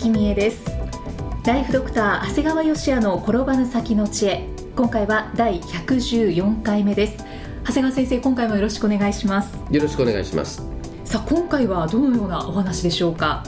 は、生きみえです。ライフドクター長谷川芳也の転ばぬ先の知恵。今回は第114回目です。長谷川先生今回もよろしくお願いします。よろしくお願いします。さあ今回はどのようなお話でしょうか？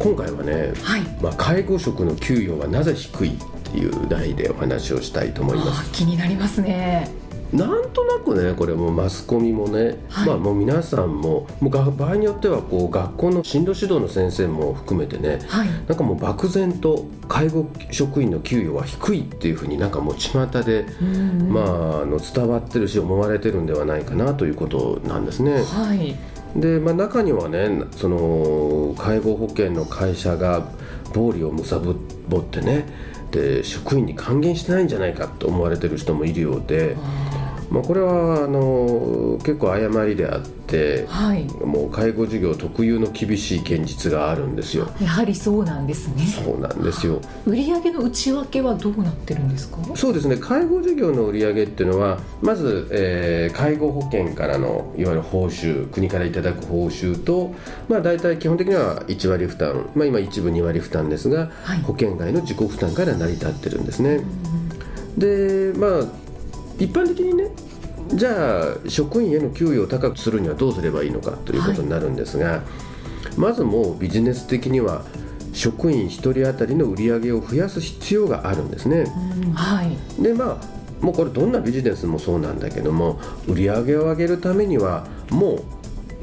今回はね、はい。まあ、介護職の給与はなぜ低いっていう題でお話をしたいと思いまあすー気になりますねなんとなくねこれもうマスコミもね、はい。まあもう皆さんももうが場合によってはこう学校の進路指導の先生も含めてねはい。なんかもう漠然と介護職員の給与は低いっていうふうになんかもう巷で、うんまあ、あの伝わってるし思われてるんではないかなということなんですね。はい。で、まあ、中にはねその介護保険の会社が暴利を貪ってねで職員に還元してないんじゃないかと思われてる人もいるようで、まあ、これはあの結構誤りであってはい。もう介護事業特有の厳しい現実があるんですよ。やはりそうなんですね。そうなんですよ。売上の内訳はどうなってるんですか？そうですね。介護事業の売上っていうのはまず、えー介護保険からのいわゆる報酬国からいただく報酬と、まあ、大体基本的には1割負担、まあ、今一部2割負担ですが、はい。保険外の自己負担から成り立ってるんですね。でまあ一般的にねじゃあ職員への給与を高くするにはどうすればいいのかということになるんですが、まずもうビジネス的には職員1人当たりの売り上げを増やす必要があるんですね。うんはいでまあもうこれどんなビジネスもそうなんだけども売り上げを上げるためにはもう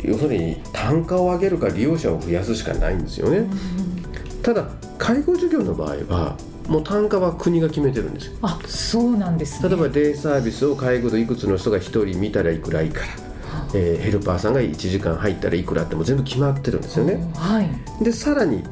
要するに単価を上げるか利用者を増やすしかないんですよね。ただ介護事業の場合はもう単価は国が決めてるんです。よ。あそうなんですね。例えばデイサービスを介護でいくつの人が1人見たらいくらいいから、えーヘルパーさんが1時間入ったらいくらっても全部決まってるんですよね。はい。でさらに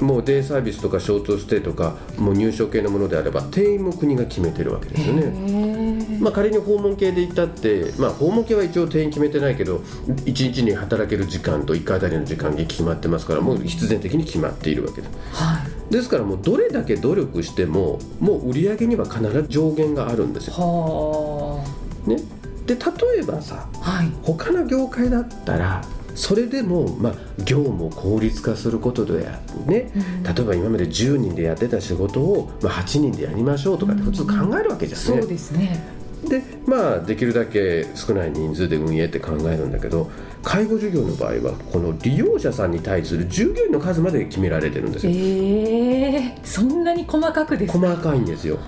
もうデイサービスとかショートステイとかもう入所系のものであれば定員も国が決めてるわけですよね。へまあ、仮に訪問系で行ったって、まあ、訪問系は一応定員決めてないけど1日に働ける時間と1回あたりの時間が決まってますからもう必然的に決まっているわけですはいですからもうどれだけ努力してももう売り上げには必ず上限があるんですよ、はね、で例えばさあはい。他の業界だったらそれでも、まあ、業務を効率化することでね、うん。例えば今まで10人でやってた仕事を、まあ、8人でやりましょうとかって普通考えるわけじゃんね。そうですねでまあできるだけ少ない人数で運営って考えるんだけど介護事業の場合はこの利用者さんに対する従業員の数まで決められてるんですよ。ええそんなに細かくですか？細かいんですよ。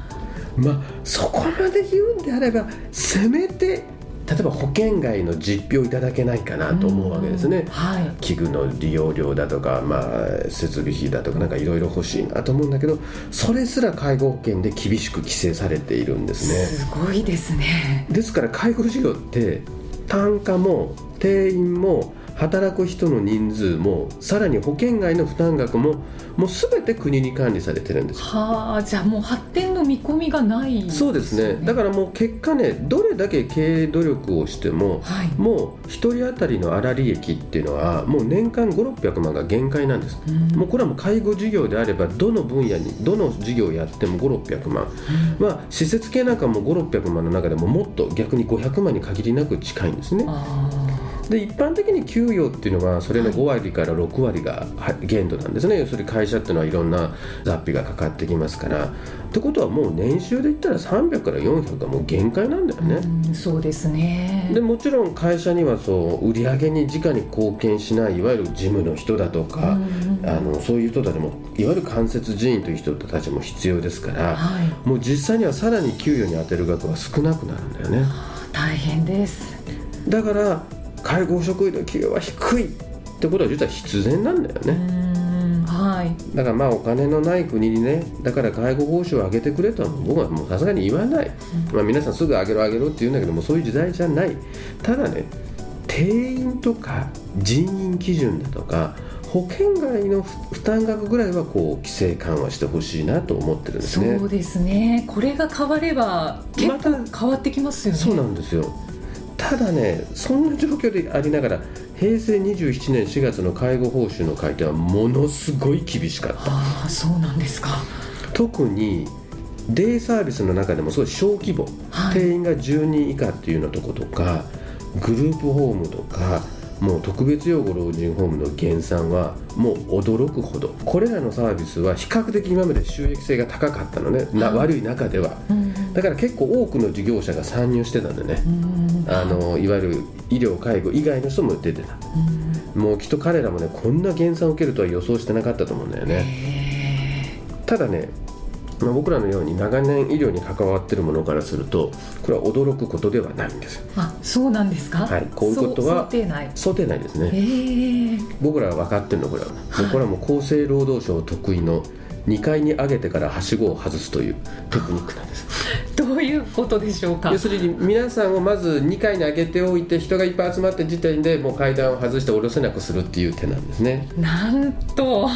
まあそこまで言うんであればせめて例えば保険外の実費をいただけないかなと思うわけですね。ん。はい。器具の利用料だとか、まあ、設備費だとかなんかいろいろ欲しいなと思うんだけどそれすら介護保険で厳しく規制されているんですね。すごいですね。ですから介護事業って単価も定員も働く人の人数もさらに保険外の負担額ももう全て国に管理されてるんですよ。はあじゃあもう発展の見込みがないそうですね。だからもう結果ねどれだけ経営努力をしてもはい。もう1人当たりの粗利益っていうのはもう年間5600万が限界なんです。うん。もうこれはもう介護事業であればどの分野にどの事業をやっても5600万。まあ施設系なんかも5600万の中でももっと逆に500万に限りなく近いんですね。あで一般的に給与っていうのはそれの5割から6割がは限度なんですね、要するに会社っていうのはいろんな雑費がかかってきますから。ってことはもう年収で言ったら300から400がもう限界なんだよあ、ね、うんそうですね。でもちろん会社にはそう売り上げに直に貢献しないいわゆる事務の人だとか、うんあのそういう人たちもいわゆる間接人員という人たちも必要ですから、はい。もう実際にはさらに給与に充てる額は少なくなるんだよね。大変です。だから介護職員の給与は低いってことは実は必然なんだようね、んははい。だからまあお金のない国にねだから介護報酬を上げてくれとは僕はもうさすがに言わない、まあ、皆さんすぐ上げろ上げろって言うんだけどもそういう時代じゃない。ただね定員とか人員基準だとか保険外の負担額ぐらいはこう規制緩和してほしいなと思ってるんですね。そうですね。これが変われば結また構変わってきますよね、そうなんですよただねそんな状況でありながら平成27年4月の介護報酬の改定はものすごい厳しかった。ああそうなんですか。特にデイサービスの中でもすごい小規模、はい。定員が10人以下っていうようなとことかグループホームとかもう特別養護老人ホームの減産は。もう驚くほど。これらのサービスは比較的今まで収益性が高かったのね、な悪い中では。うんだから結構多くの事業者が参入してたんでね、うんあのいわゆる医療介護以外の人も出てた。うんもうきっと彼らもねこんな減産を受けるとは予想してなかったと思うんだよね。へただね、まあ、僕らのように長年医療に関わってるものからするとこれは驚くことではないんですよ。ーあそうなんですか？はいこういうことは想定内。想定内ですね。へえ。僕らは分かってるのこれは、もうこれはもう厚生労働省得意の2階に上げてからはしごを外すというテクニックなんですどういうことでしょうか？要するに皆さんをまず2階に上げておいて人がいっぱい集まった時点でもう階段を外して下ろせなくするっていう手なんですね。なんと。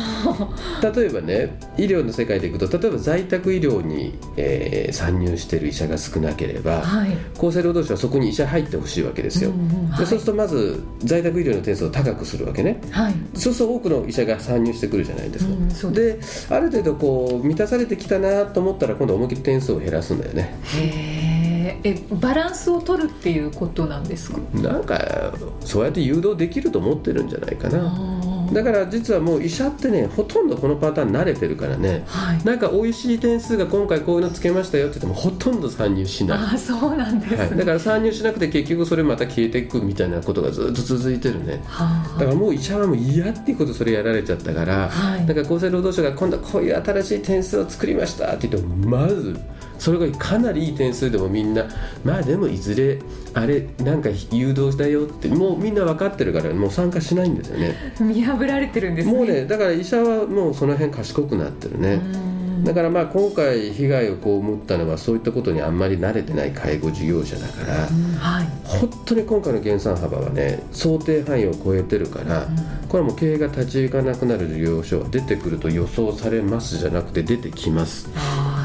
例えばね医療の世界でいくと例えば在宅医療に、えー参入している医者が少なければ、はい。厚生労働省はそこに医者入ってほしいわけですよ、うんうんはい。でそうするとまず在宅医療の点数を高くするわけね。はい。そうすると多くの医者が参入してくるじゃないですか、うんである程度こう満たされてきたなと思ったら今度は思いっきり点数を減らすんだよねへええバランスを取るっていうことなんですか？なんかそうやって誘導できると思ってるんじゃないかな。だから実はもう医者ってねほとんどこのパターン慣れてるからね。はい。なんか美味しい点数が今回こういうのつけましたよって言ってもほとんど参入しない。ああそうなんですね、はい、だから参入しなくて結局それまた消えていくみたいなことがずっと続いてるね。はあ。だからもう医者はもう嫌っていうことそれやられちゃったから、はい。だから厚生労働省が今度はこういう新しい点数を作りましたって言ってもまずそれがかなりいい点数でもみんなまあでもいずれあれなんか誘導したよってもうみんな分かってるからもう参加しないんですよね。見破られてるんですね。もうねだから医者はもうその辺賢くなってるね、うん。だからまあ今回被害を被ったのはそういったことにあんまり慣れてない介護事業者だから、うんはい。本当に今回の減産幅はね想定範囲を超えてるから、これはもう経営が立ち行かなくなる事業所は出てくると予想されますじゃなくて出てきます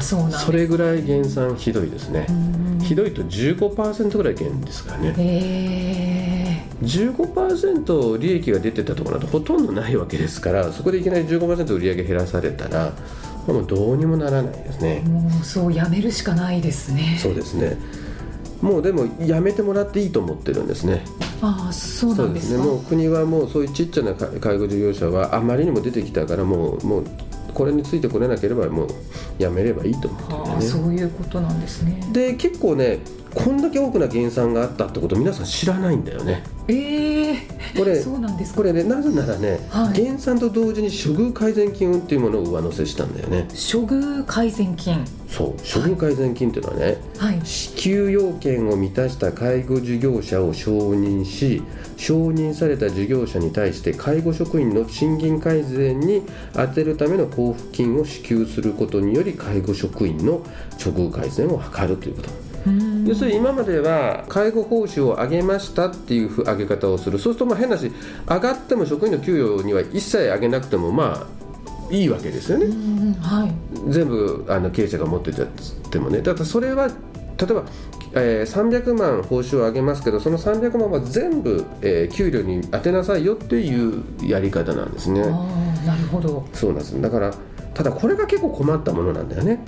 そうなんそれぐらい減産ひどいですね、うんひどいと15%ぐらい減ですからね。へえ。15%利益が出てたところだとほとんどないわけですからそこでいきなり15%売り上げ減らされたらもうどうにもならないですね、もうそうやめるしかないですね。そうですね。もうでもやめてもらっていいと思ってるんですね。ああそうなんですか。ね。もう国はもうそういうちっちゃな介介護事業者はあまりにも出てきたからもうもうこれについてこれなければもうやめればいいと思ってね。そういうことなんですね。で結構ねこんだけ多くな減産があったってこと皆さん知らないんだよね。ええこれそうなんですか。これねなぜならね、はい。減産と同時に処遇改善金っていうものを上乗せしたんだよね。処遇改善金。そう処遇改善金っていうのはね、はい。支給要件を満たした介護事業者を承認し承認された事業者に対して介護職員の賃金改善に充てるための交付金を支給することにより介護職員の処遇改善を図るということ。うん要するに今までは介護報酬を上げましたっていうふう上げ方をする。そうするとまあ変なし上がっても職員の給与には一切上げなくてもまあいいわけですよね、うんはい。全部あの経営者が持ってたってもね。だからそれは例えば、えー300万報酬を上げますけどその300万は全部、えー給料に当てなさいよっていうやり方なんですね。なるほど。そうなんです。だからただこれが結構困ったものなんだよね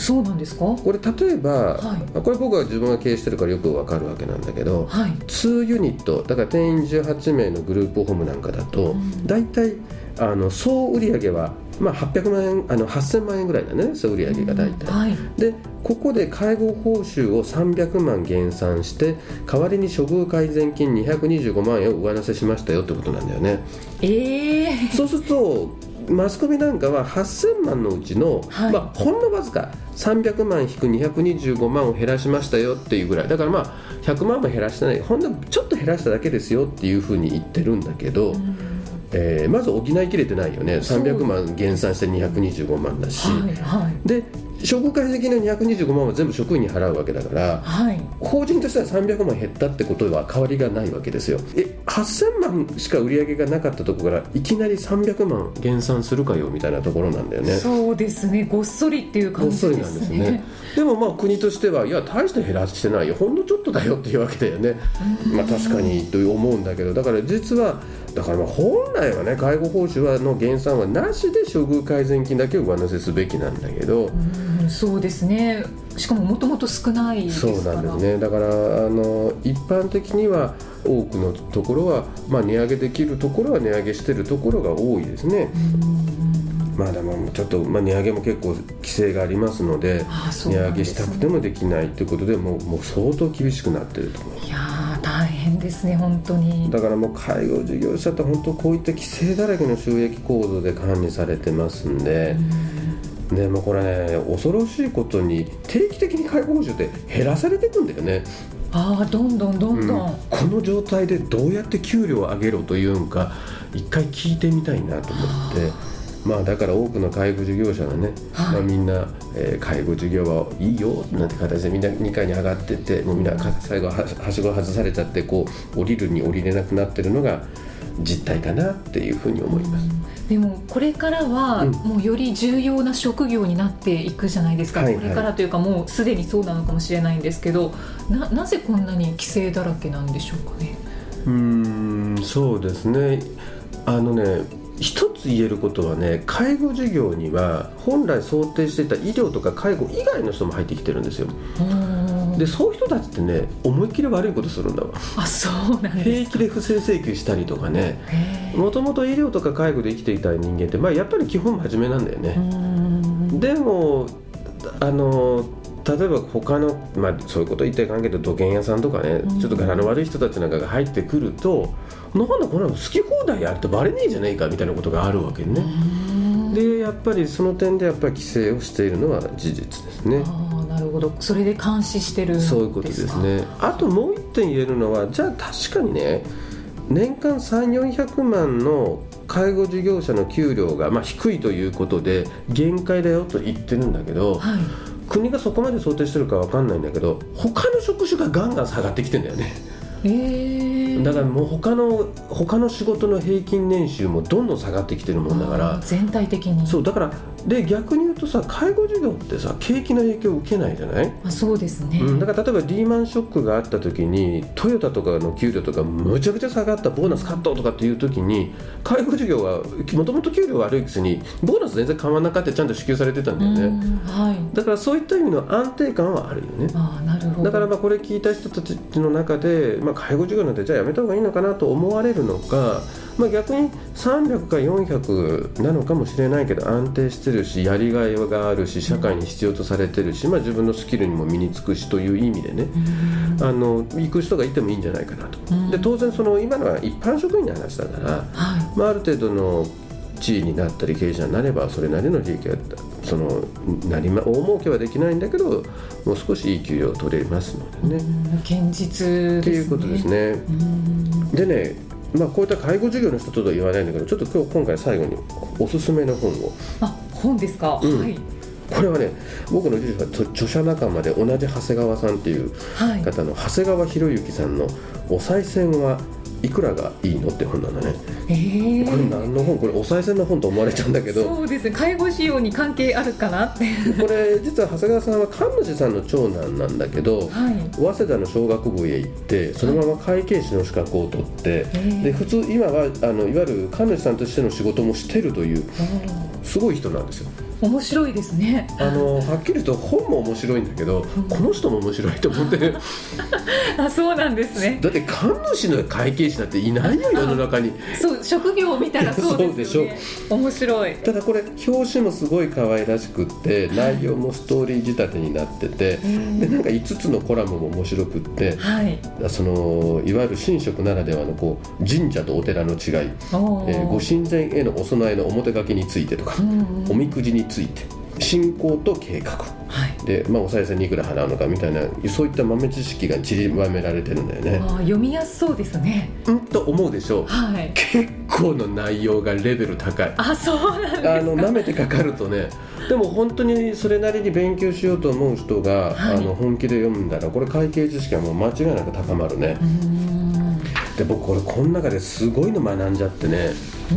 そうなんですか？これ例えば、はい。これ僕は自分が経営してるからよくわかるわけなんだけどはい。2ユニットだから定員18名のグループホームなんかだと、ん。大体あの総売上は、まあ、800万円あの8000万円ぐらいだね総売上が大体、はい。でここで介護報酬を300万減算して代わりに処遇改善金225万円を上乗せしましたよってことなんだよね。ええそうするとマスコミなんかは8000万のうちの、はい。まあ、ほんのわずか300万引く225万を減らしましたよっていうぐらい。だからまあ100万も減らしてない。ほんのちょっと減らしただけですよっていうふうに言ってるんだけど、えーまず補いきれてないよね。300万減算して225万だし、はいはい。で処遇改善金の225万は全部職員に払うわけだからはい。法人としては300万減ったってことは変わりがないわけですよ。え8000万しか売り上げがなかったところからいきなり300万減算するかよみたいなところなんだよね。そうですね。ごっそりっていうご感じっそりなんですねですね。でもまあ国としてはいや大して減らしてないよ。ほんのちょっとだよっていうわけだよね。まあ確かにと思うんだけどだから実はだからまあ本来はね介護報酬はの減算はなしで処遇改善金だけを上乗せすべきなんだけど、うんそうですね。しかももともと少ないですそうなんですね。だからあの一般的には多くのところは、まあ、値上げできるところは値上げしてるところが多いですね。まあでもちょっと、まあ、値上げも結構規制がありますのでああそう値上げしたくてもできないということでもうもう相当厳しくなってると思う。いやー大変ですね本当に。だからもう介護事業者って本当こういった規制だらけの収益構造で管理されてますんで、でもこれね恐ろしいことに定期的に介護報酬って減らされていくんだよね。ああどんどんどんどん、うん。この状態でどうやって給料を上げろというんか一回聞いてみたいなと思ってまあだから多くの介護事業者がね、はい。まあ、みんな、えー介護事業はいいよなんて形でみんな2階に上がってってもうみんなか最後ははしご外されちゃってこう降りるに降りれなくなってるのが実態かなっていうふうに思います。でもこれからはうん。もうより重要な職業になっていくじゃないですか、はいはい。これからというかもうすでにそうなのかもしれないんですけどななぜこんなに規制だらけなんでしょうかね。うーんそうですね。あのね一つ言えることはね介護事業には本来想定していた医療とか介護以外の人も入ってきてるんですよ。でそういう人たちってね思いっきり悪いことするんだわ。あそうなん平気で不正請求したりとかね。もともと医療とか介護で生きていた人間って、まあ、やっぱり基本真面目なんだよね、でもあの例えば他の、まあ、そういうこと言って関係で土建屋さんとかね、うん。ちょっと柄の悪い人たちなんかが入ってくるとなんだこんなの好き放題やるとバレねえじゃねえかみたいなことがあるわけね、でやっぱりその点でやっぱり規制をしているのは事実ですね。ああなるほど。それで監視してるそういうことですね。あともう一点言えるのはじゃあ確かにね年間3400万の介護事業者の給料が、まあ、低いということで限界だよと言ってるんだけど、はい国がそこまで想定してるかわかんないんだけど他の職種がガンガン下がってきてんだよね。えー、だからもう他の他の仕事の平均年収もどんどん下がってきてるもんだから。全体的に。そうだからで逆に言うとさ介護事業ってさ景気の影響を受けないじゃない、あそうですね、うん、だから例えばリーマンショックがあった時にトヨタとかの給料とかむちゃくちゃ下がったボーナスカットとかっていう時に介護事業はもともと給料悪いくせにボーナス全然変わらなかってちゃんと支給されてたんだよね、うんはい。だからそういった意味の安定感はあるよね。ああなるほど。だからまあこれ聞いた人たちの中で、まあ、介護事業なんてじゃあやめた方がいいのかなと思われるのか、まあ、逆に300か400なのかもしれないけど安定してるしやりがいがあるし社会に必要とされてるし、まあ、自分のスキルにも身につくしという意味でね。うん。あの行く人がいてもいいんじゃないかなと。うん。で当然その今のは一般職員の話だから、はい。まあ、ある程度の地位になったり経営者になればそれなりの利益がそのなりま大儲けはできないんだけどもう少しいい給料を取れますのでね。うん。現実ね。っていうことですね。うん。でね、まあ、こういった介護事業の人とは言わないんだけどちょっと今日今回最後におすすめの本を。あ本ですか、うん。はい。これはね僕の住所は著著者仲間で同じ長谷川さんっていうはい。方の長谷川博之さんの「お賽銭はいくらがいいの?」って本なんだね。えー。これ何の本？これお賽銭の本と思われちゃうんだけど。そうですね介護仕様に関係あるかなって。これ実は長谷川さんは神主さんの長男なんだけどはい。早稲田の小学部へ行ってそのまま会計士の資格を取ってー。で普通今はあのいわゆる神主さんとしての仕事もしてるというおすごい人なんですよ。ー面白いですね。あのはっきり言うと本も面白いんだけどうん。この人も面白いと思って。あそうなんですね。だって神主の会計士なんていないよ世の中に。そう職業を見たらそうですよね。面白い。ただこれ表紙もすごい可愛らしくって内容もストーリー仕立てになっててでなんか5つのコラムも面白くってはい。そのいわゆる神職ならではのこう神社とお寺の違い、えーご神前へのお供えの表書きについてとかうんうん。おみくじについて。信仰と計画。はい。で、まあ、お賽銭にいくら払うのかみたいなそういった豆知識が散りばめられてるんだよね。読みやすそうですね。うんと思うでしょう。はい。結構の内容がレベル高い。あそうなんですか。あの舐めてかかるとね。でも本当にそれなりに勉強しようと思う人が、はい。あの本気で読んだらこれ会計知識はもう間違いなく高まるね。うーんで僕これこの中ですごいの学んじゃってね。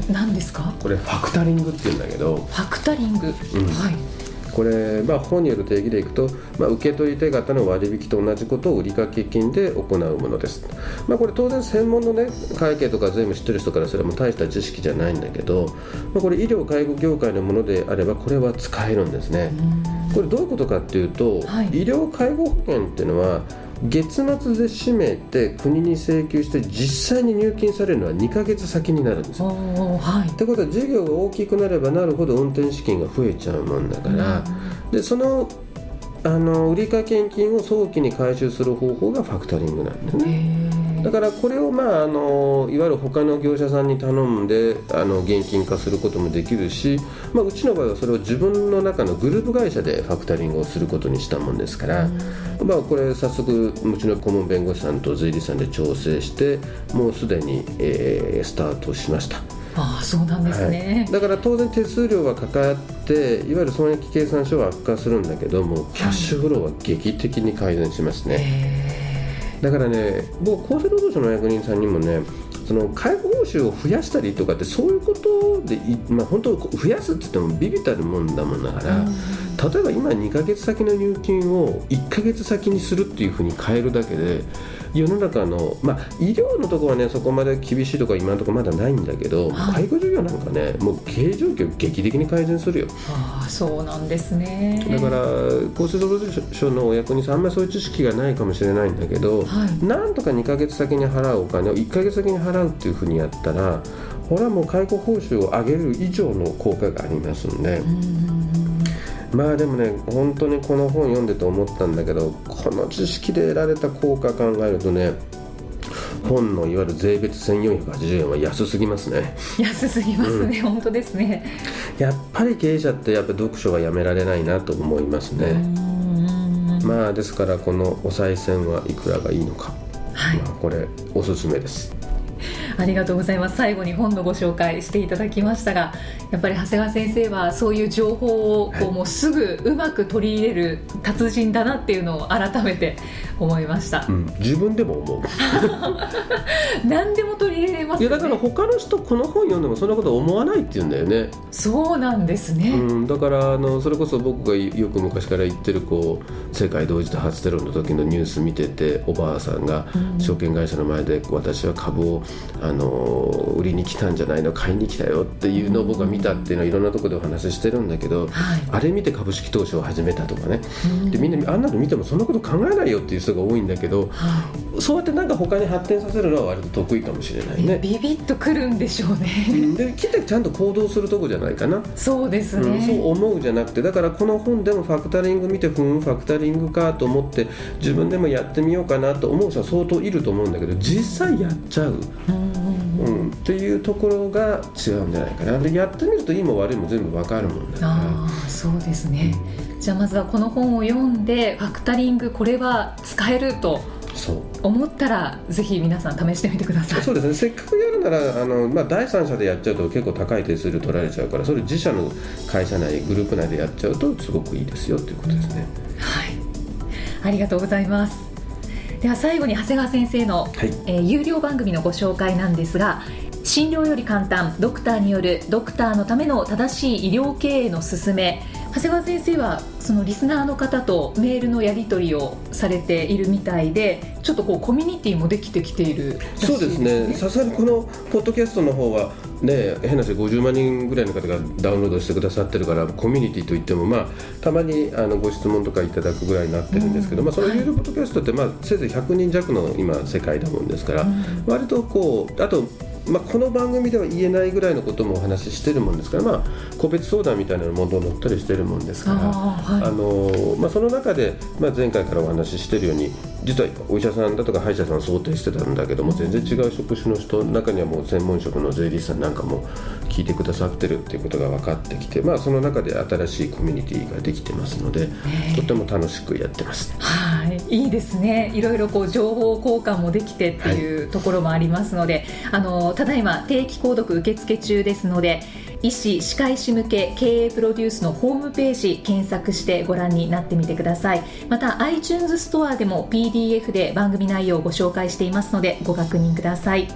何ですか？これファクタリングって言うんだけど。ファクタリング、ん。はい。これ、まあ、本による定義でいくと、まあ、受け取り手方の割引と同じことを売掛金で行うものです、まあ、これ当然専門のね会計とか税務知ってる人からすれば大した知識じゃないんだけど、まあ、これ医療介護業界のものであればこれは使えるんですね。これどういうことかっていうと、はい。医療介護保険っていうのは月末で締めて国に請求して実際に入金されるのは2ヶ月先になるんですよ。はい。ってことは事業が大きくなればなるほど運転資金が増えちゃうもんだから、でそのあの売掛献金を早期に回収する方法がファクタリングなんですね。だからこれを、まあ、あのいわゆる他の業者さんに頼んであの現金化することもできるし、まあ、うちの場合はそれを自分の中のグループ会社でファクタリングをすることにしたもんですから、まあ、これ早速うちの顧問弁護士さんと税理士さんで調整してもうすでに、えースタートしました。ああそうなんですね、はい、だから当然手数料がかかっていわゆる損益計算書は悪化するんだけどもキャッシュフローは劇的に改善しますね、へだからね僕厚生労働省の役人さんにもねその介護報酬を増やしたりとかってそういうことでい、まあ、本当増やすって言ってもビビたるもんだもんだから、例えば今2ヶ月先の入金を1ヶ月先にするっていうふうに変えるだけで世の中の、まあ、医療のところはねそこまで厳しいところは今のところまだないんだけど、はい。介護事業なんかねもう経営状況劇的に改善するよ。ああそうなんですね。だから厚生労働省のお役人さんあんまりそういう知識がないかもしれないんだけど、はい。なんとか2ヶ月先に払うお金を1ヶ月先に払うっていうふうにやったらこれはもう介護報酬を上げる以上の効果がありますんで。うんまあでもね本当にこの本読んでて思ったんだけどこの知識で得られた効果考えるとね本のいわゆる税別1480円は安すぎますね。安すぎますね、本当ですね。やっぱり経営者ってやっぱ読書はやめられないなと思いますうねん。まあですからこのお賽銭はいくらがいいのか、はい。まあ、これおすすめですありがとうございます。最後に本のご紹介していただきましたがやっぱり長谷川先生はそういう情報をこはい。うもうすぐうまく取り入れる達人だなっていうのを改めて思いました。うん。自分でも思う。何でも取り入れれますよね。いやだから他の人この本読んでもそんなこと思わないって言うんだよね。そうなんですね、うん、だからあのそれこそ僕がよく昔から言ってるこう世界同時多発テロの時のニュース見てておばあさんがうん。証券会社の前で私は株をあの売りに来たんじゃないの買いに来たよっていうのを僕が見たっていうのをいろんなところでお話ししてるんだけどはい。あれ見て株式投資を始めたとかね。うん。でみんなあんなの見てもそんなこと考えないよっていう人が多いんだけどはそうやってなんか他に発展させるのは割と得意かもしれないいね。ビビッとくるんでしょううねん。で来てちゃんと行動するとこじゃないかな。そうですうん、ね、そう思うじゃなくてだからこの本でもファクタリング見てふんファクタリングかと思って自分でもやってみようかなと思う人は相当いると思うんだけど実際やっちゃう、うんうんうんうん、っていうところが違うんじゃないかな。でやってみるといいも悪いも全部わかるもんだから。ああそうですね、じゃあまずはこの本を読んでファクタリングこれは使えるとそう。思ったらぜひ皆さん試してみてください。そうですね。せっかくやるならあの、まあ、第三者でやっちゃうと結構高い手数料取られちゃうからそれ自社の会社内グループ内でやっちゃうとすごくいいですよっていうことですね。はい。ありがとうございます。では最後に長谷川先生の、はい。えー有料番組のご紹介なんですが診療より簡単。ドクターによるドクターのための正しい医療経営の勧め。長谷川先生はそのリスナーの方とメールのやり取りをされているみたいでちょっとこうコミュニティもできてきているらしいそうですね。さすがにこのポッドキャストの方はね変な話50万人ぐらいの方がダウンロードしてくださってるからコミュニティといってもまあたまにあのご質問とかいただくぐらいになってるんですけど、うん。まあ、その有料ポッドキャストってまあせいぜい100人弱の今世界だもんですから、うん。割とこうあとまあ、この番組では言えないぐらいのこともお話ししてるもんですから、まあ、個別相談みたいなのもどんどん載ったりしてるもんですから。あーはいあのまあ、その中で、まあ、前回からお話ししているように実はお医者さんだとか歯医者さん想定してたんだけども全然違う職種の人中にはもう専門職の税理士さんなんかも聞いてくださってるっていうことが分かってきて、まあ、その中で新しいコミュニティができてますのでとても楽しくやってます。はいはい、いいですね。いろいろこう情報交換もできてっていうところもありますので、はい、あのただいま定期購読受付中ですので医師・歯科医師向け経営プロデュースのホームページ検索してご覧になってみてください。また iTunes ストアでも PDF で番組内容をご紹介していますのでご確認ください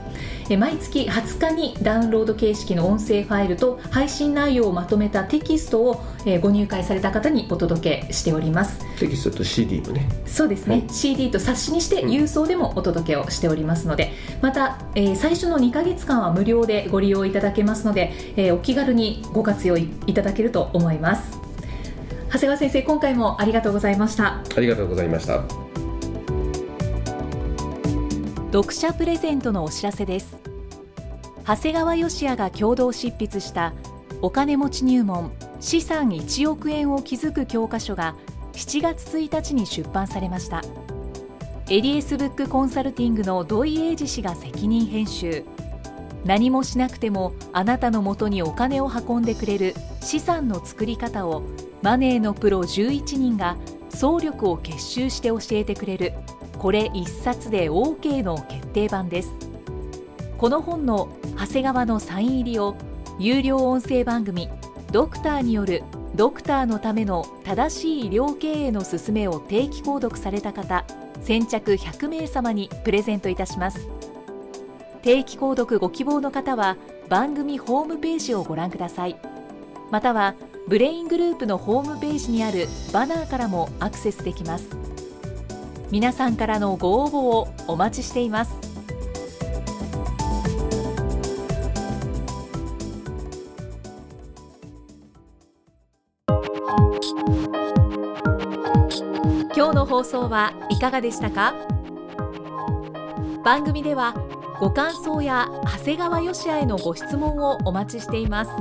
毎月20日にダウンロード形式の音声ファイルと配信内容をまとめたテキストをご入会された方にお届けしております。テキストと CD もね。そうですね、はい、CD と冊子にして郵送でもお届けをしておりますので、うん、また、えー、最初の2か月間は無料でご利用いただけますので、えー、お気軽にご活用いただけると思います。長谷川先生今回もありがとうございました。ありがとうございました読者プレゼントのお知らせです。長谷川義也が共同執筆したお金持ち入門資産1億円を築く教科書が7月1日に出版されました。エリエスブックコンサルティングの土井英二氏が責任編集。何もしなくてもあなたのもとにお金を運んでくれる資産の作り方をマネーのプロ11人が総力を結集して教えてくれるこれ一冊で OK の決定版です。この本の長谷川のサイン入りを有料音声番組ドクターによるドクターのための正しい医療経営の勧めを定期購読された方先着100名様にプレゼントいたします。定期購読ご希望の方は番組ホームページをご覧ください。またはブレイングループのホームページにあるバナーからもアクセスできます。皆さんからのご応募をお待ちしています。今日の放送はいかがでしたか？番組ではご感想や長谷川義也へのご質問をお待ちしています。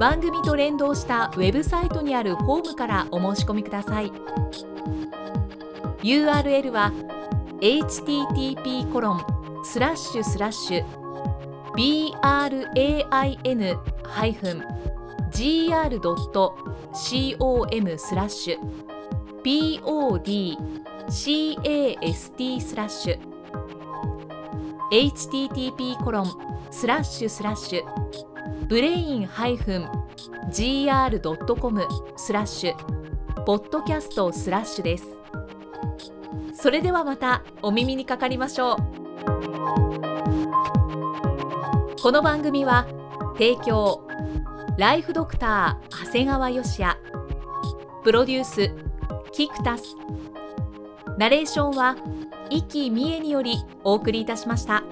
番組と連動したウェブサイトにあるホームからお申し込みください。URL は http コロンスラッシュスラッシュ brain-gr.com スラッシュ podcast スラッシュ http コロンスラッシュスラッシュ brain-gr.com スラッシュポッドキャストスラッシュです。それではまたお耳にかかりましょう。この番組は提供ライフドクター長谷川芳也。プロデュースキクタス。ナレーションは生きみえによりお送りいたしました。